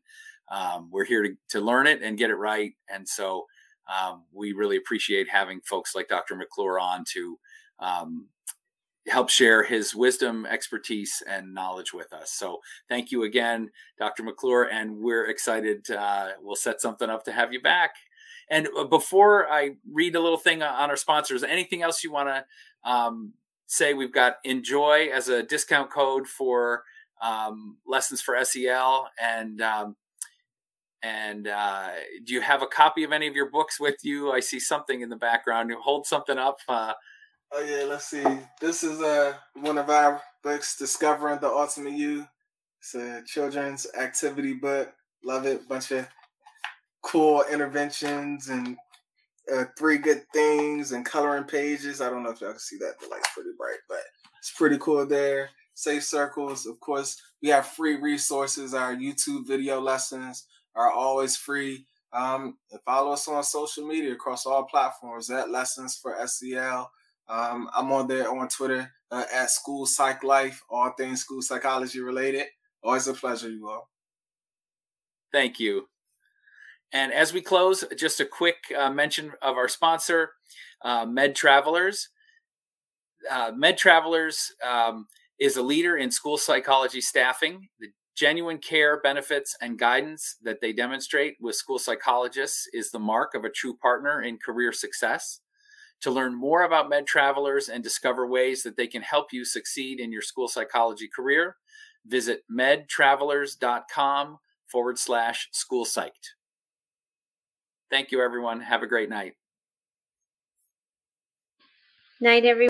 C: um, we're here to, to learn it and get it right. And so um, we really appreciate having folks like Dr. McClure on to um, help share his wisdom, expertise, and knowledge with us. So thank you again, Dr. McClure, and we're excited. Uh, we'll set something up to have you back. And uh, before I read a little thing on our sponsors, anything else you want to um, say? We've got Enjoy as a discount code for um, lessons for SEL, and um, and uh, do you have a copy of any of your books with you? I see something in the background. Hold something up. Uh,
D: Oh yeah, let's see. This is uh one of our books, Discovering the Ultimate You. It's a children's activity book. Love it. Bunch of cool interventions and uh, three good things and coloring pages. I don't know if y'all can see that. The light's pretty bright, but it's pretty cool there. Safe circles, of course. We have free resources. Our YouTube video lessons are always free. Um, follow us on social media across all platforms at Lessons for SEL. Um, I'm on there on Twitter uh, at School Psych Life, all things school psychology related. Always a pleasure, you all.
C: Thank you. And as we close, just a quick uh, mention of our sponsor, uh, Med Travelers. Uh, Med Travelers um, is a leader in school psychology staffing. The genuine care, benefits, and guidance that they demonstrate with school psychologists is the mark of a true partner in career success. To learn more about Med Travelers and discover ways that they can help you succeed in your school psychology career, visit medtravelers.com forward slash school psyched. Thank you, everyone. Have a great night.
B: Night, everyone.